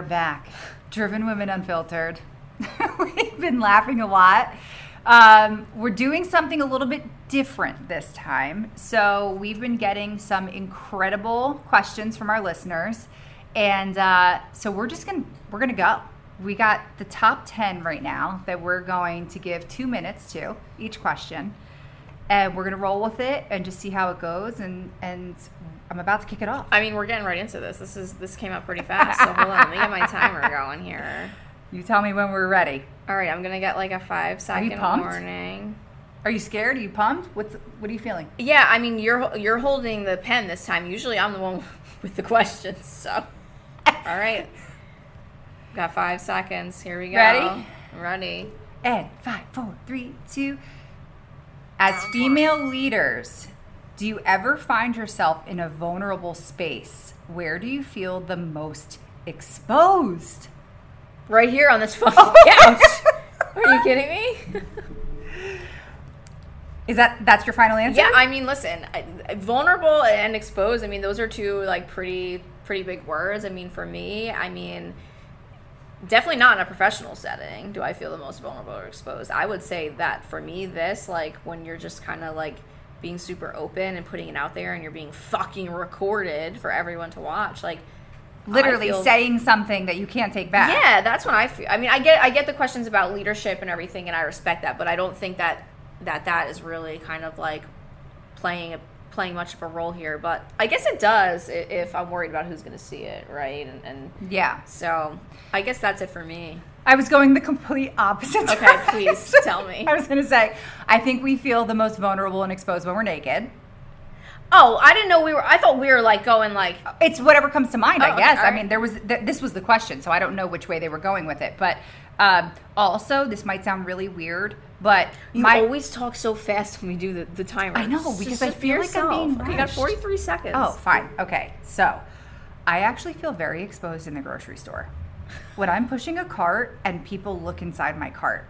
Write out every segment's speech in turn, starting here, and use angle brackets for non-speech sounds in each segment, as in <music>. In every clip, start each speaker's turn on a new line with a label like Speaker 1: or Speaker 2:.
Speaker 1: Are back. Driven Women Unfiltered. <laughs> We've been laughing a lot. Um, we're doing something a little bit different this time. So, we've been getting some incredible questions from our listeners. And uh, so, we're just going to we're going to go. We got the top 10 right now that we're going to give two minutes to each question. And we're to roll with it and just see how it goes. And, and I'm about to kick it off.
Speaker 2: I mean, we're getting right into this. This is this came up pretty fast. So hold on, let me get my timer going here. <laughs>
Speaker 1: You tell me when we're ready.
Speaker 2: All right, I'm gonna get like a five second warning.
Speaker 1: Are you scared? Are you pumped? What's what are you feeling?
Speaker 2: Yeah, I mean, you're you're holding the pen this time. Usually, I'm the one <laughs> with the questions. So, all right, got five seconds. Here we go.
Speaker 1: Ready?
Speaker 2: Ready.
Speaker 1: And five, four, three, two. As female leaders, do you ever find yourself in a vulnerable space? Where do you feel the most exposed?
Speaker 2: Right here on this <laughs> fucking couch. Oh, <laughs> are you kidding me?
Speaker 1: Is that that's your final answer?
Speaker 2: Yeah, I mean, listen, vulnerable and exposed. I mean, those are two like pretty pretty big words. I mean, for me, I mean, definitely not in a professional setting do I feel the most vulnerable or exposed. I would say that for me, this like when you're just kind of like being super open and putting it out there, and you're being fucking recorded for everyone to watch, like.
Speaker 1: literally
Speaker 2: feel-
Speaker 1: saying something that you can't take back.
Speaker 2: yeah, that's when I feel. I mean, I get I get the questions about leadership and everything, and I respect that, but I don't think that that that is really kind of like playing a, playing much of a role here. But I guess it does if I'm worried about who's going to see it, right? And, and
Speaker 1: Yeah.
Speaker 2: so I guess that's it for me.
Speaker 1: I was going the complete opposite.
Speaker 2: Okay, please tell me. <laughs>
Speaker 1: I was going to say, I think we feel the most vulnerable and exposed when we're naked.
Speaker 2: Oh, I didn't know we were. I thought we were like going like.
Speaker 1: It's whatever comes to mind,
Speaker 2: Oh,
Speaker 1: I
Speaker 2: okay,
Speaker 1: guess.
Speaker 2: all
Speaker 1: I mean, there was th- this was the question, so I don't know which way they were going with it. But um, also, this might sound really weird, but
Speaker 2: You
Speaker 1: my
Speaker 2: always talk so fast when we do the, the timer.
Speaker 1: I know,
Speaker 2: Just
Speaker 1: because I
Speaker 2: sit
Speaker 1: feel like I'm being
Speaker 2: yourself. You got 43 seconds.
Speaker 1: oh, fine, okay. So, I actually feel very exposed in the grocery store when I'm pushing a cart and people look inside my cart.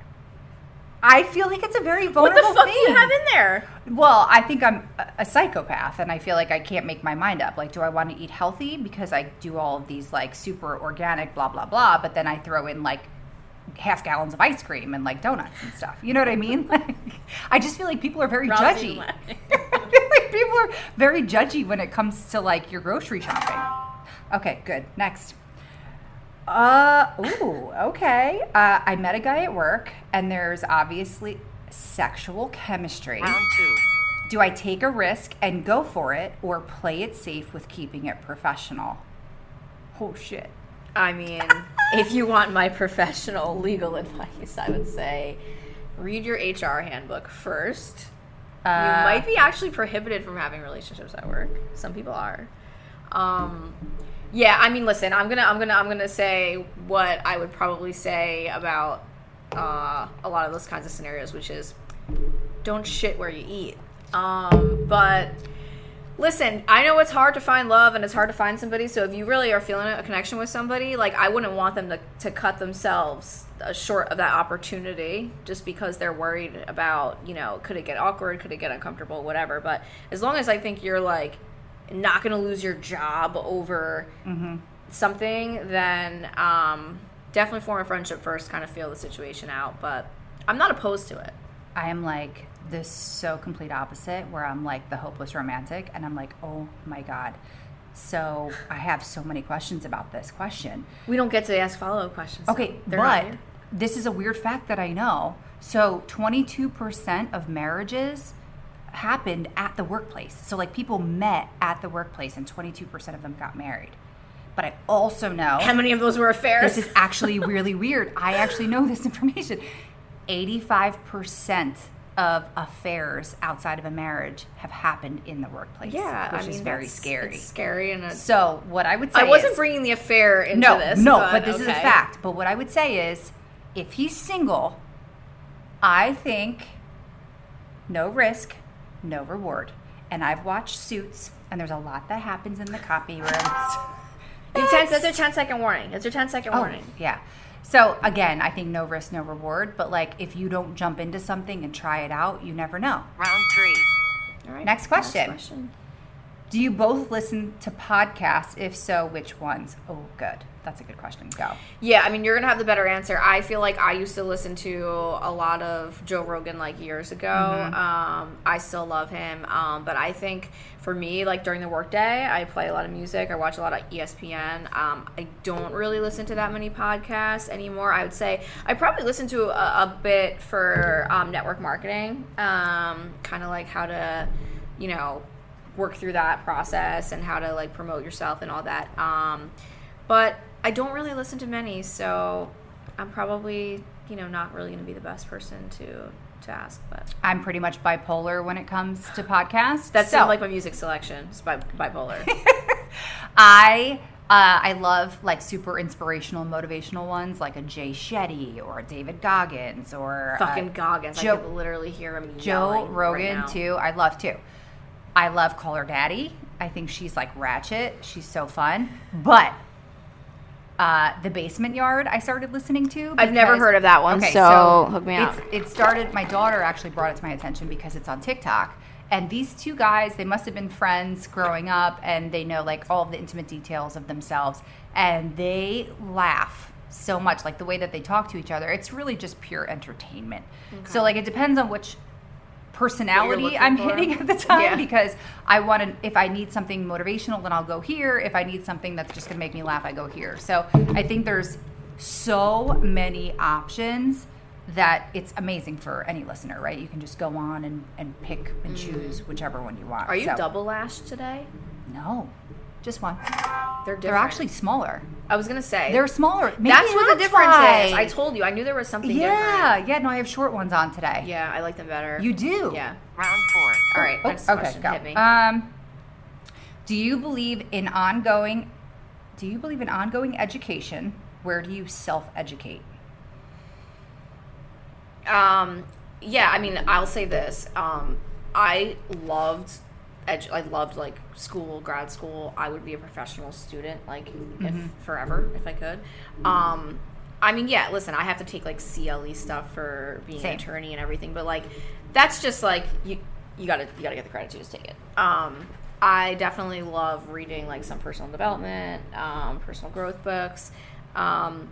Speaker 1: I feel like it's a very vulnerable thing.
Speaker 2: What the fuck
Speaker 1: thing.
Speaker 2: do you have in there?
Speaker 1: Well, I think I'm a- a psychopath and I feel like I can't make my mind up. Like, do I want to eat healthy because I do all of these like super organic blah blah blah, but then I throw in like half gallons of ice cream and like donuts and stuff. You know what I mean? <laughs> Like, I just feel like people are very judgy.
Speaker 2: laughing.
Speaker 1: I feel like people are very judgy when it comes to like your grocery shopping. Okay, good. Next. Uh, ooh, okay. Uh, I met a guy at work, and there's obviously sexual chemistry.
Speaker 3: Round two.
Speaker 1: Do I take a risk and go for it, or play it safe with keeping it professional? Oh shit.
Speaker 2: I mean, if you want my professional legal <laughs> advice, I would say read your HR handbook first. you
Speaker 1: Uh,
Speaker 2: might be actually prohibited from having relationships at work. Some people are. Um, yeah, I mean, listen, I'm gonna, I'm gonna, I'm gonna say what I would probably say about uh, a lot of those kinds of scenarios, which is don't shit where you eat. Um, but listen, I know it's hard to find love and it's hard to find somebody. So if you really are feeling a connection with somebody, like I wouldn't want them to, to cut themselves short of that opportunity just because they're worried about, you know, could it get awkward? Could it get uncomfortable? Whatever. But as long as I think you're like not going to lose your job over something, then um, definitely form a friendship first, kind of feel the situation out. But I'm not opposed to it.
Speaker 1: I am like this so complete opposite where I'm like the hopeless romantic and I'm like, oh my God. So I have so many questions about this question.
Speaker 2: We don't get to ask follow up questions.
Speaker 1: Okay,
Speaker 2: not
Speaker 1: but this is a weird fact that I know. So 22% of marriages happened at the workplace. So like people met at the workplace and 22% of them got married. But I also know
Speaker 2: How many of those were affairs?
Speaker 1: this is actually really weird. I actually know this <laughs> information. 85% of affairs outside of a marriage have happened in the workplace,
Speaker 2: yeah,
Speaker 1: which
Speaker 2: I mean,
Speaker 1: is very scary.
Speaker 2: It's scary, and
Speaker 1: So, what I would say
Speaker 2: I wasn't
Speaker 1: is-
Speaker 2: bringing the affair into
Speaker 1: no,
Speaker 2: this.
Speaker 1: no, but, this is a fact. But what I would say is, if he's single, I think no risk, no reward. And I've watched Suits, and there's a lot that happens in the copy rooms. <laughs>
Speaker 2: You have 10 That's a 10 second warning. That's a 10 second
Speaker 1: Oh,
Speaker 2: warning.
Speaker 1: yeah. So again, I think no risk, no reward. But like, if you don't jump into something and try it out, you never know.
Speaker 3: Round three.
Speaker 2: All right.
Speaker 1: Next question. Question. Do you both listen to podcasts? If so, which ones? Oh, good. That's a good question. Go.
Speaker 2: Yeah, I mean, you're gonna have the better answer. I feel like I used to listen to a lot of Joe Rogan like years ago.
Speaker 1: Mm-hmm.
Speaker 2: Um, I still love him, um, but I think for me, like during the workday, I play a lot of music. I watch a lot of ESPN. Um, I don't really listen to that many podcasts anymore. I would say I probably listen to a, a bit for um, network marketing, um, kind of like how to, you know, work through that process and how to like promote yourself and all that. Um, but I don't really listen to many, so I'm probably you know not really going to be the best person to to ask. But
Speaker 1: I'm pretty much bipolar when it comes to podcasts.
Speaker 2: that's
Speaker 1: so,
Speaker 2: like my music selection. It's bi- bipolar. <laughs>
Speaker 1: I uh, I love like super inspirational, motivational ones, like a Jay Shetty or a David Goggins or uh,
Speaker 2: Fucking Goggins. I
Speaker 1: Joe-
Speaker 2: could literally hear him.
Speaker 1: Joe
Speaker 2: right
Speaker 1: Rogan
Speaker 2: now.
Speaker 1: too. I love too. I love Call Her Daddy. I think she's like ratchet. She's so fun. But uh, the Basement Yard, I started listening to.
Speaker 2: I've never heard of that one, okay, so hook me up.
Speaker 1: It started. My daughter actually brought it to my attention because it's on TikTok. And these two guys, they must have been friends growing up, and they know like all of the intimate details of themselves, and they laugh so much, like the way that they talk to each other. It's really just pure entertainment. So like it depends on which personality I'm
Speaker 2: for.
Speaker 1: hitting at the time
Speaker 2: Yeah.
Speaker 1: because I want to if I need something motivational then I'll go here if I need something that's just going to make me laugh I go here so I think there's so many options that it's amazing for any listener right you can just go on and, and pick and choose whichever one you want
Speaker 2: Mm. Are you
Speaker 1: So-
Speaker 2: double lashed today?
Speaker 1: no just one
Speaker 2: They're different.
Speaker 1: they're actually smaller
Speaker 2: I was gonna say
Speaker 1: they're smaller Maybe
Speaker 2: that's what the difference
Speaker 1: why.
Speaker 2: is. I told you. I knew there was something
Speaker 1: yeah
Speaker 2: different.
Speaker 1: yeah no I have short ones on today
Speaker 2: Yeah, I like them better.
Speaker 1: you do
Speaker 2: Yeah.
Speaker 3: Round four.
Speaker 2: All right.
Speaker 1: Oh,
Speaker 2: next
Speaker 1: okay,
Speaker 2: question.
Speaker 1: go.
Speaker 2: Hit me.
Speaker 1: Um, do you believe in ongoing? Do you believe in ongoing education? Where do you self-educate?
Speaker 2: Um, yeah, I mean, I'll say this. Um, I loved, edu- I loved like school, grad school. I would be a professional student, like if forever, if I could. Um, I mean, yeah. Listen, I have to take like CLE stuff for being
Speaker 1: Same.
Speaker 2: an attorney and everything, but like that's just like you. You gotta you gotta get the credit to just take it. Um, I definitely love reading like some personal development, um, personal growth books. Um,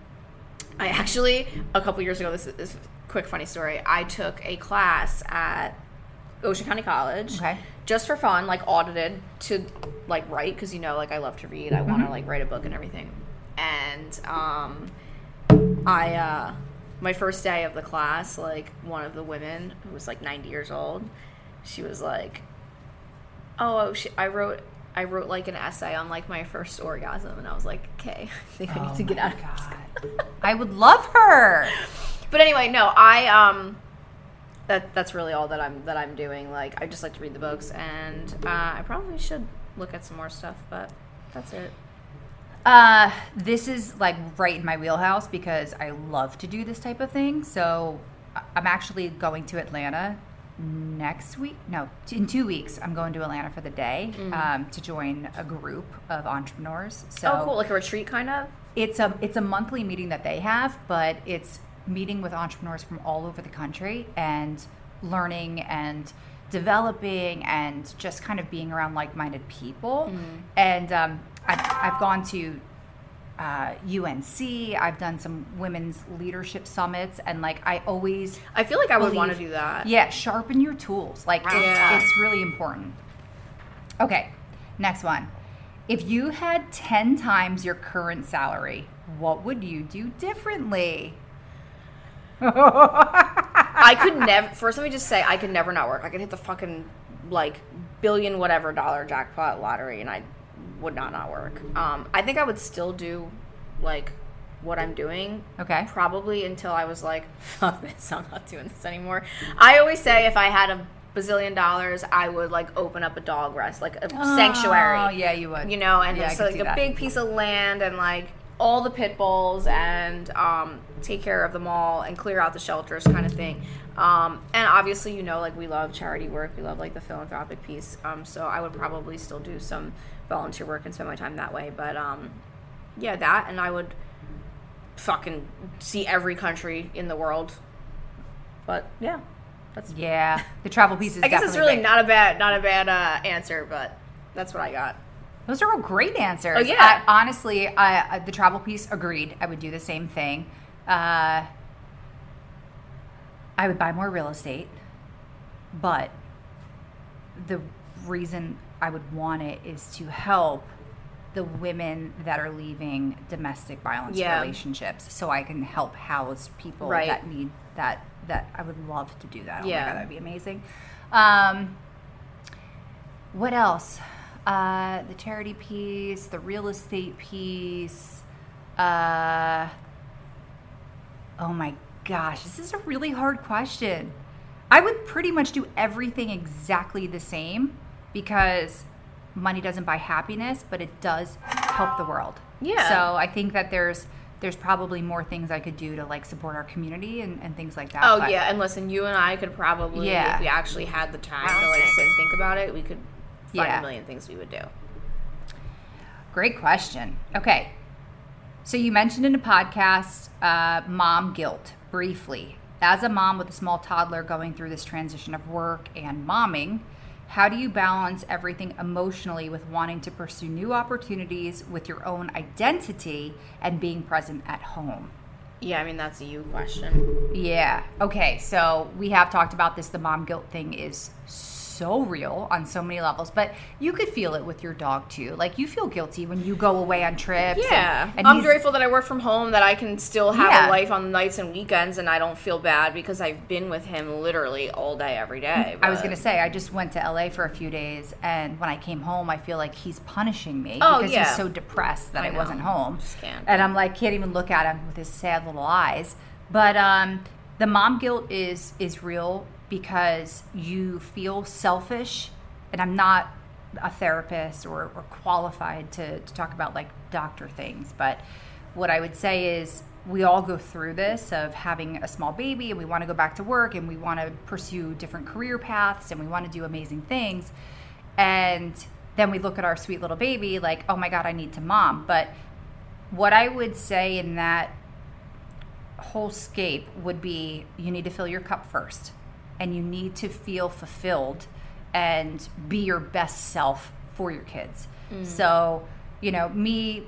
Speaker 2: I actually a couple years ago. This is, this is quick funny story. I took a class at Ocean County College,
Speaker 1: Okay.
Speaker 2: Just for fun, like audited to like write because you know, like I love to read. I want to like write a book and everything. And um, I uh, my first day of the class, like one of the women who was like 90 years old, she was like, "Oh, she, I wrote." I wrote like an essay on like my first orgasm, and I was like, "Okay, <laughs> I think I need to get out of here."
Speaker 1: God, <laughs> I would love her.
Speaker 2: But anyway, no, I um that that's really all that I'm that I'm doing. Like I just like to read the books and uh, I probably should look at some more stuff, but that's it.
Speaker 1: Uh, this is like right in my wheelhouse because I love to do this type of thing. So I'm actually going to Atlanta next week. No, in two weeks. I'm going to Atlanta for the day um, to join a group of entrepreneurs. So
Speaker 2: oh, cool, like a retreat kind of.
Speaker 1: it's a it's a monthly meeting that they have, but it's meeting with entrepreneurs from all over the country and learning and developing and just kind of being around like-minded people. And um, I've, I've gone to uh, UNC. I've done some women's leadership summits, and like I always
Speaker 2: I feel like I would want to do that.
Speaker 1: yeah, sharpen your tools. Like it's, it's really important. Okay, next one. If you had 10 times your current salary, what would you do differently?
Speaker 2: I could never. First, let me just say, I could never not work. I could hit the fucking like billion whatever dollar jackpot lottery, and I would not not work. Um, I think I would still do like what I'm doing.
Speaker 1: Okay.
Speaker 2: Probably until I was like, <laughs> fuck this, I'm not doing this anymore. I always say if I had a bazillion dollars, I would like open up a dog rest, like a sanctuary.
Speaker 1: Oh, yeah, you would.
Speaker 2: You know, and
Speaker 1: Yeah,
Speaker 2: it's like a
Speaker 1: that.
Speaker 2: big piece of land and like all the pit bulls and um, take care of them all and clear out the shelters kind of thing. Um, and obviously, you know, like we love charity work, we love like the philanthropic piece. Um, so I would probably still do some volunteer work and spend my time that way. But um, yeah, that and I would fucking see every country in the world. But yeah, that's.
Speaker 1: Yeah, the travel piece <laughs> is
Speaker 2: I guess it's really
Speaker 1: big.
Speaker 2: not a bad not a bad uh, answer, but That's what I got.
Speaker 1: Those are all great answers.
Speaker 2: Oh, yeah.
Speaker 1: I, honestly, I, the travel piece, agreed. I would do the same thing. Uh, I would buy more real estate, but the reason I would want it is to help the women that are leaving domestic violence
Speaker 2: Yeah.
Speaker 1: relationships, so I can help house people
Speaker 2: Right.
Speaker 1: that need that. That I would love to do that. Oh
Speaker 2: Yeah.
Speaker 1: my god, that'd be amazing. Um, what else? Uh, the charity piece, the real estate piece. Uh, oh my gosh, this is a really hard question. I would pretty much do everything exactly the same because money doesn't buy happiness, but it does help the world.
Speaker 2: Yeah.
Speaker 1: So I think that there's there's probably more things I could do to like support our community and, and things like that.
Speaker 2: Oh
Speaker 1: but-
Speaker 2: yeah, and listen, you and I could probably,
Speaker 1: Yeah.
Speaker 2: if we actually had the time to like sit and think about it, we could find
Speaker 1: Yeah.
Speaker 2: a million things we would do.
Speaker 1: Great question. Okay. So you mentioned in a podcast uh, mom guilt briefly. As a mom with a small toddler going through this transition of work and momming, how do you balance everything emotionally with wanting to pursue new opportunities with your own identity and being present at home?
Speaker 2: Yeah, I mean that's a you question.
Speaker 1: Yeah. Okay. So we have talked about this. The mom guilt thing is so real on so many levels, but you could feel it with your dog too. Like you feel guilty when you go away on trips.
Speaker 2: Yeah,
Speaker 1: and
Speaker 2: I'm
Speaker 1: he's-
Speaker 2: grateful that I work from home, that I can still have
Speaker 1: Yeah.
Speaker 2: a life on nights and weekends, and I don't feel bad because I've been with him literally all day, every day.
Speaker 1: I was gonna say I just went to LA for a few days, and when I came home, I feel like he's punishing me
Speaker 2: Oh,
Speaker 1: because
Speaker 2: yeah.
Speaker 1: he's so depressed that
Speaker 2: I
Speaker 1: I, wasn't home, and I'm like can't even look at him with his sad little eyes. But um, the mom guilt is is real because you feel selfish, and I'm not a therapist or, or qualified to, to talk about like doctor things, but what I would say is we all go through this of having a small baby and we want to go back to work and we want to pursue different career paths and we want to do amazing things. And then we look at our sweet little baby like, oh my God, I need to mom. But what I would say in that whole scape would be you need to fill your cup first and you need to feel fulfilled and be your best self for your kids. So, you know, me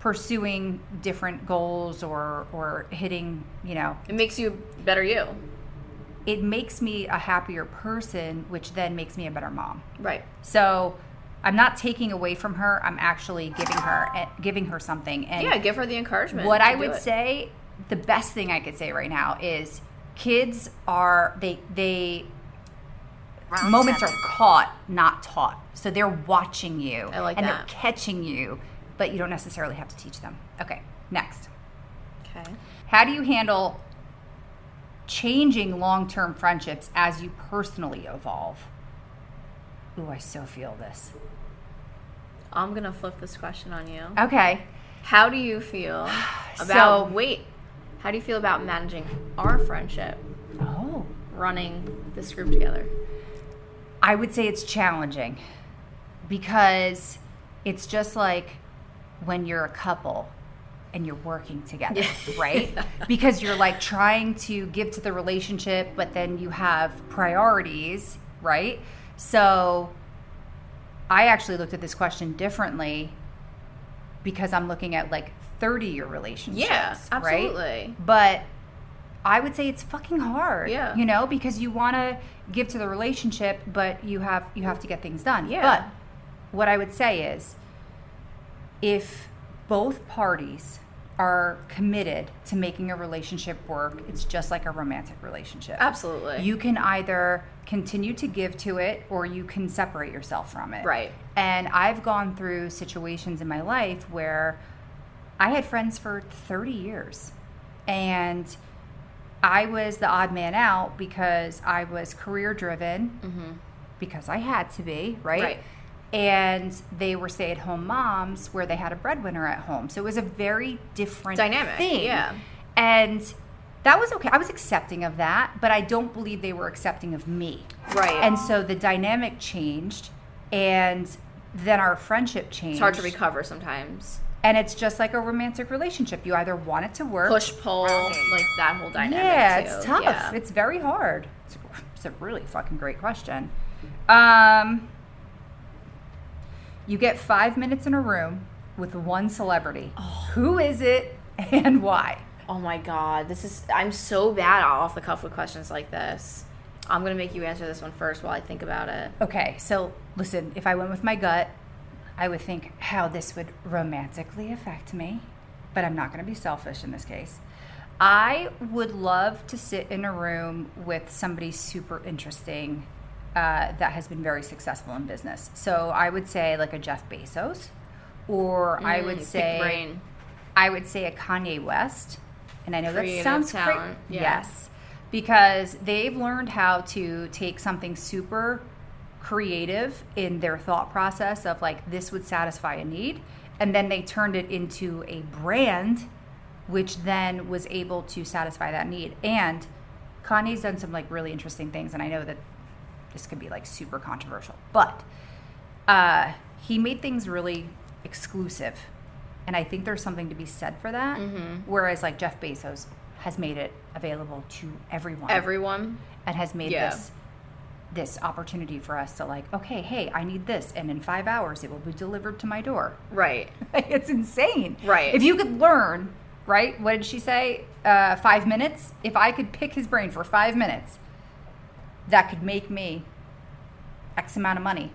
Speaker 1: pursuing different goals or or hitting, you know,
Speaker 2: It makes you better you.
Speaker 1: it makes me a happier person, which then makes me a better mom.
Speaker 2: Right.
Speaker 1: So, I'm not taking away from her. I'm actually giving her eh, giving her something. And
Speaker 2: Yeah, give her the encouragement.
Speaker 1: what I would
Speaker 2: it.
Speaker 1: say, the best thing I could say right now is kids are they they moments are caught, not taught. So they're watching you
Speaker 2: I like
Speaker 1: and they're catching you, but you don't necessarily have to teach them. Okay, next.
Speaker 2: Okay.
Speaker 1: How do you handle changing long-term friendships as you personally evolve? Ooh, I so feel this.
Speaker 2: I'm gonna flip this question on you.
Speaker 1: Okay.
Speaker 2: How do you feel <sighs> about
Speaker 1: So-
Speaker 2: wait? How do you feel about managing our friendship,
Speaker 1: Oh.
Speaker 2: running this group together?
Speaker 1: I would say it's challenging because it's just like when you're a couple and you're working together, <laughs>
Speaker 2: Yeah.
Speaker 1: right? Because you're like trying to give to the relationship, but then you have priorities, right? So I actually looked at this question differently because I'm looking at like 30 year relationships,
Speaker 2: Yeah,
Speaker 1: right?
Speaker 2: absolutely.
Speaker 1: But I would say it's fucking hard.
Speaker 2: Yeah.
Speaker 1: You know, because you want to give to the relationship, but you have you have to get things done.
Speaker 2: Yeah.
Speaker 1: But what I would say is if both parties are committed to making a relationship work, it's just like a romantic relationship.
Speaker 2: Absolutely.
Speaker 1: You can either continue to give to it or you can separate yourself from it.
Speaker 2: Right.
Speaker 1: And I've gone through situations in my life where I had friends for 30 years and I was the odd man out because I was career driven because I had to be, right?
Speaker 2: Mm-hmm. Right.
Speaker 1: And they were stay at home moms where they had a breadwinner at home. So it was a very different
Speaker 2: Dynamic,
Speaker 1: thing.
Speaker 2: yeah.
Speaker 1: And that was okay. I was accepting of that, but I don't believe they were accepting of me.
Speaker 2: Right.
Speaker 1: And so the dynamic changed and then our friendship changed.
Speaker 2: it's hard to recover sometimes.
Speaker 1: And it's just like a romantic relationship. You either want it to work.
Speaker 2: Push pull, like that whole dynamic.
Speaker 1: yeah,
Speaker 2: too.
Speaker 1: it's tough.
Speaker 2: Yeah.
Speaker 1: It's very hard. It's, it's a really fucking great question. Um, You get five minutes in a room with one celebrity. Oh. Who is it and why?
Speaker 2: Oh my god, this is I'm so bad off the cuff with questions like this. I'm gonna make you answer this one first while I think about it.
Speaker 1: Okay, so listen, if I went with my gut, I would think how this would romantically affect me, but I'm not going to be selfish in this case. I would love to sit in a room with somebody super interesting uh, that has been very successful in business. So I would say like a Jeff Bezos, or I
Speaker 2: Mm,
Speaker 1: would say
Speaker 2: brain.
Speaker 1: I would say a Kanye West. And I know that
Speaker 2: Creative
Speaker 1: sounds cra-
Speaker 2: yeah.
Speaker 1: Yes. Because they've learned how to take something super creative in their thought process of like this would satisfy a need and then they turned it into a brand which then was able to satisfy that need. And Kanye's done some like really interesting things and I know that this could be like super controversial. But uh, he made things really exclusive. And I think there's something to be said for that.
Speaker 2: Mm-hmm.
Speaker 1: Whereas, like, Jeff Bezos has made it available to everyone
Speaker 2: Everyone.
Speaker 1: and has made
Speaker 2: Yeah.
Speaker 1: this this opportunity for us to like okay hey i need this and in five hours it will be delivered to my door
Speaker 2: Right. <laughs>
Speaker 1: it's insane
Speaker 2: Right.
Speaker 1: if you could learn right what did she say uh, five minutes if i could pick his brain for five minutes that could make me x amount of money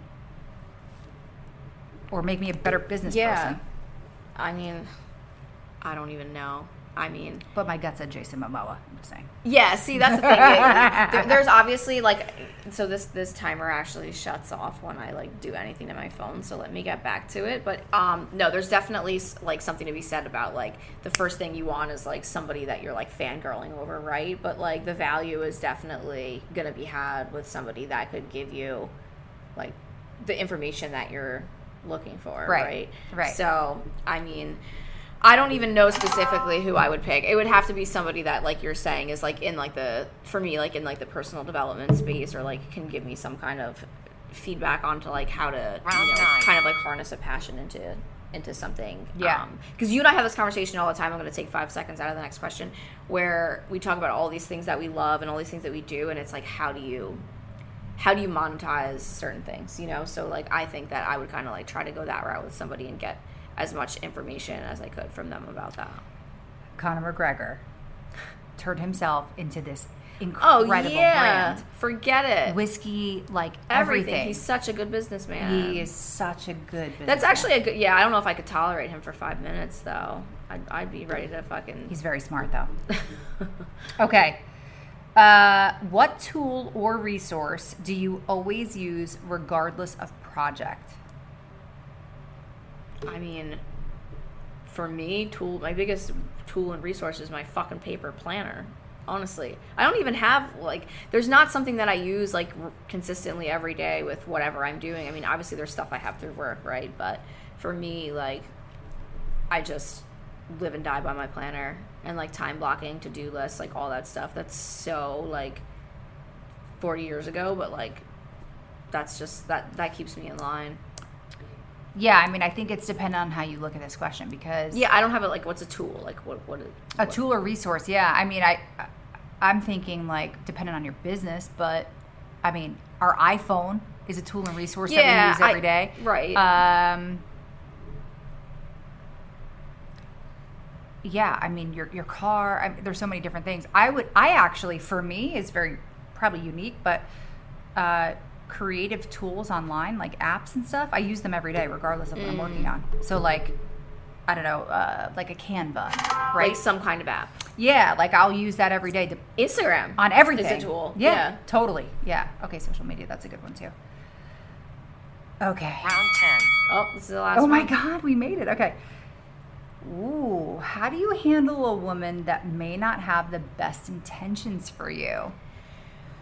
Speaker 1: or make me a better business
Speaker 2: Yeah.
Speaker 1: person
Speaker 2: I mean, I don't even know. I mean,
Speaker 1: but my gut said jason momoa i'm just saying
Speaker 2: yeah. See, that's the thing. It- there- there's obviously like, so this this timer actually shuts off when I like do anything to my phone. So let me get back to it. But um, no, there's definitely like something to be said about like the first thing you want is like somebody that you're like fangirling over, right? But like the value is definitely gonna be had with somebody that could give you like the information that you're looking for,
Speaker 1: Right.
Speaker 2: right?
Speaker 1: Right.
Speaker 2: So, I mean, I don't even know specifically who I would pick. It would have to be somebody that, like you're saying, is like in like the for me, like in like the personal development space, or like can give me some kind of feedback onto like how to,
Speaker 3: Round
Speaker 2: you know,
Speaker 3: nine.
Speaker 2: kind of like harness a passion into into something.
Speaker 1: Yeah.
Speaker 2: Um, because you and I have this conversation all the time. I'm going to take five seconds out of the next question, where we talk about all these things that we love and all these things that we do, and it's like, how do you how do you monetize certain things you know so like i think that i would kind of like try to go that route with somebody and get as much information as i could from them about that
Speaker 1: conor mcgregor turned himself into this
Speaker 2: oh
Speaker 1: incredible
Speaker 2: yeah
Speaker 1: brand
Speaker 2: forget it
Speaker 1: whiskey, like
Speaker 2: everything.
Speaker 1: everything.
Speaker 2: he's such a good businessman
Speaker 1: he is such a good. Businessman.
Speaker 2: that's actually a good yeah i don't know if i could tolerate him for five minutes though i'd, I'd be ready to fucking
Speaker 1: He's very smart though. <laughs> okay. Uh, what tool or resource do you always use regardless of project?
Speaker 2: I mean, for me, tool my biggest tool and resource is my fucking paper planner. Honestly, I don't even have like there's not something that I use like r- consistently every day with whatever I'm doing. I mean, obviously there's stuff I have through work, right? But for me, like I just live and die by my planner and like time blocking, to do lists, like all that stuff. That's so like 40 years ago, but like that's just that that keeps me in line.
Speaker 1: Yeah, I mean, I think it's dependent on how you look at this question because
Speaker 2: Yeah, I don't have it like what's a tool? Like what what is
Speaker 1: a tool or resource. Yeah, I mean, I I'm thinking like dependent on your business, but I mean, our iPhone is a tool and resource that we use
Speaker 2: I-
Speaker 1: every day.
Speaker 2: right.
Speaker 1: Um, yeah, I mean your your car. I there's so many different things. I would. I actually, for me, is very probably unique, but uh, creative tools online, like apps and stuff. I use them every day, regardless of what I'm
Speaker 2: Mm.
Speaker 1: working on. So like. I don't know, uh, like a Canva, right?
Speaker 2: like some kind of app.
Speaker 1: yeah, like I'll use that every day to,
Speaker 2: Instagram
Speaker 1: on everything.
Speaker 2: is a tool.
Speaker 1: Yeah,
Speaker 2: Yeah.
Speaker 1: totally. Yeah. Okay, social media, that's a good one too. Okay.
Speaker 3: Round 10.
Speaker 2: Oh, this is the last
Speaker 1: Oh
Speaker 2: one.
Speaker 1: my God, we made it. Okay. Ooh, how do you handle a woman that may not have the best intentions for you? <laughs>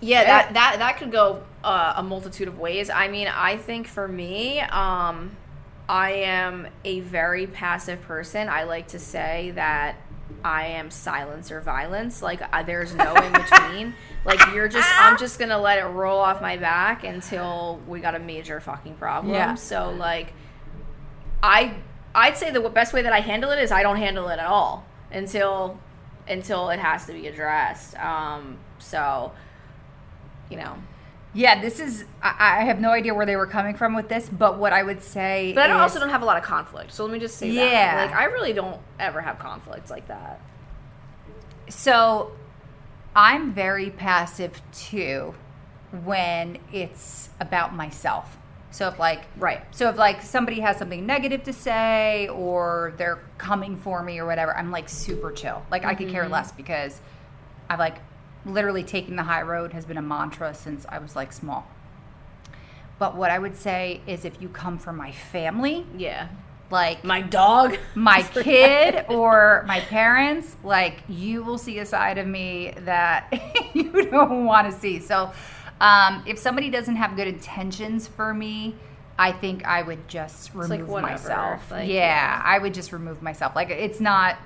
Speaker 2: Yeah, that that that could go uh, a multitude of ways. I mean, I think for me, um, I am a very passive person. I like to say that I am silence or violence. Like uh, there's no in <laughs> between. like you're just, I'm just gonna let it roll off my back until we got a major fucking problem.
Speaker 1: Yeah.
Speaker 2: So like, I I'd say the best way that I handle it is I don't handle it at all until until it has to be addressed. Um, so, you know,
Speaker 1: Yeah, this is. I, I have no idea where they were coming from with this, but what I would say.
Speaker 2: But I don't-
Speaker 1: is-
Speaker 2: also don't have a lot of conflict. So let me just say
Speaker 1: Yeah.
Speaker 2: that. Like I really don't ever have conflicts like that.
Speaker 1: So I'm very passive too when it's about myself. So if like
Speaker 2: Right.
Speaker 1: so if like somebody has something negative to say or they're coming for me or whatever, I'm like super chill. Like I could care mm-hmm. less because I've like literally taking the high road has been a mantra since I was like small. But what I would say is if you come from my family,
Speaker 2: Yeah.
Speaker 1: like
Speaker 2: My dog. <laughs>
Speaker 1: my kid or my parents, like you will see a side of me that <laughs> you don't want to see. So, um, if somebody doesn't have good intentions for me, I think I would just
Speaker 2: like,
Speaker 1: remove
Speaker 2: whatever,
Speaker 1: myself.
Speaker 2: like,
Speaker 1: yeah,
Speaker 2: yeah.
Speaker 1: I would just remove myself. Like it's not.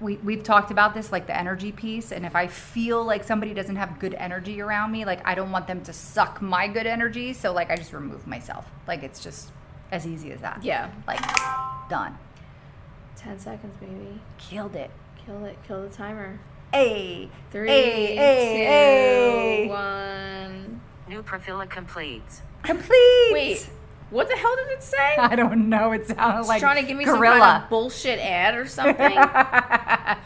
Speaker 1: We, we've talked about this like the energy piece and if i feel like somebody doesn't have good energy around me like i don't want them to suck my good energy so like i just remove myself like it's just as easy as that
Speaker 2: Yeah.
Speaker 1: like done
Speaker 2: Ten seconds, baby.
Speaker 1: killed it
Speaker 2: Kill it. Kill the timer.
Speaker 1: Hey,
Speaker 2: Three,
Speaker 1: hey,
Speaker 2: two,
Speaker 1: hey, hey.
Speaker 2: one.
Speaker 3: New profila complete.
Speaker 1: Complete.
Speaker 2: Wait, what the hell did it say? <laughs>
Speaker 1: I don't know. It sounded
Speaker 2: It's
Speaker 1: like
Speaker 2: trying to give me
Speaker 1: gorilla.
Speaker 2: some kind of bullshit ad or something. <laughs>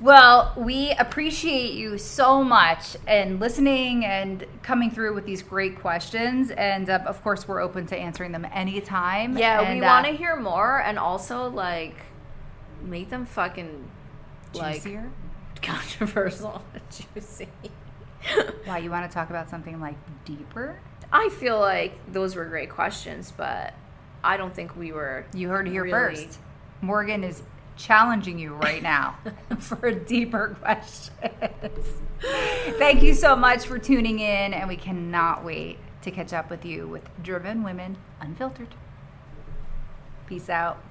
Speaker 1: well, we appreciate you so much and listening and coming through with these great questions. And uh, of course, we're open to answering them anytime.
Speaker 2: yeah,
Speaker 1: and,
Speaker 2: we
Speaker 1: uh,
Speaker 2: want to hear more and also like make them fucking like
Speaker 1: juicier. <laughs>
Speaker 2: controversial juicy.
Speaker 1: Why you want to talk about something like deeper?
Speaker 2: I feel like those were great questions, but I don't think we were.
Speaker 1: You heard it here
Speaker 2: Really?
Speaker 1: first. Morgan is challenging you right now <laughs> for deeper questions. Thank you so much for tuning in, and we cannot wait to catch up with you with Driven Women Unfiltered. Peace out.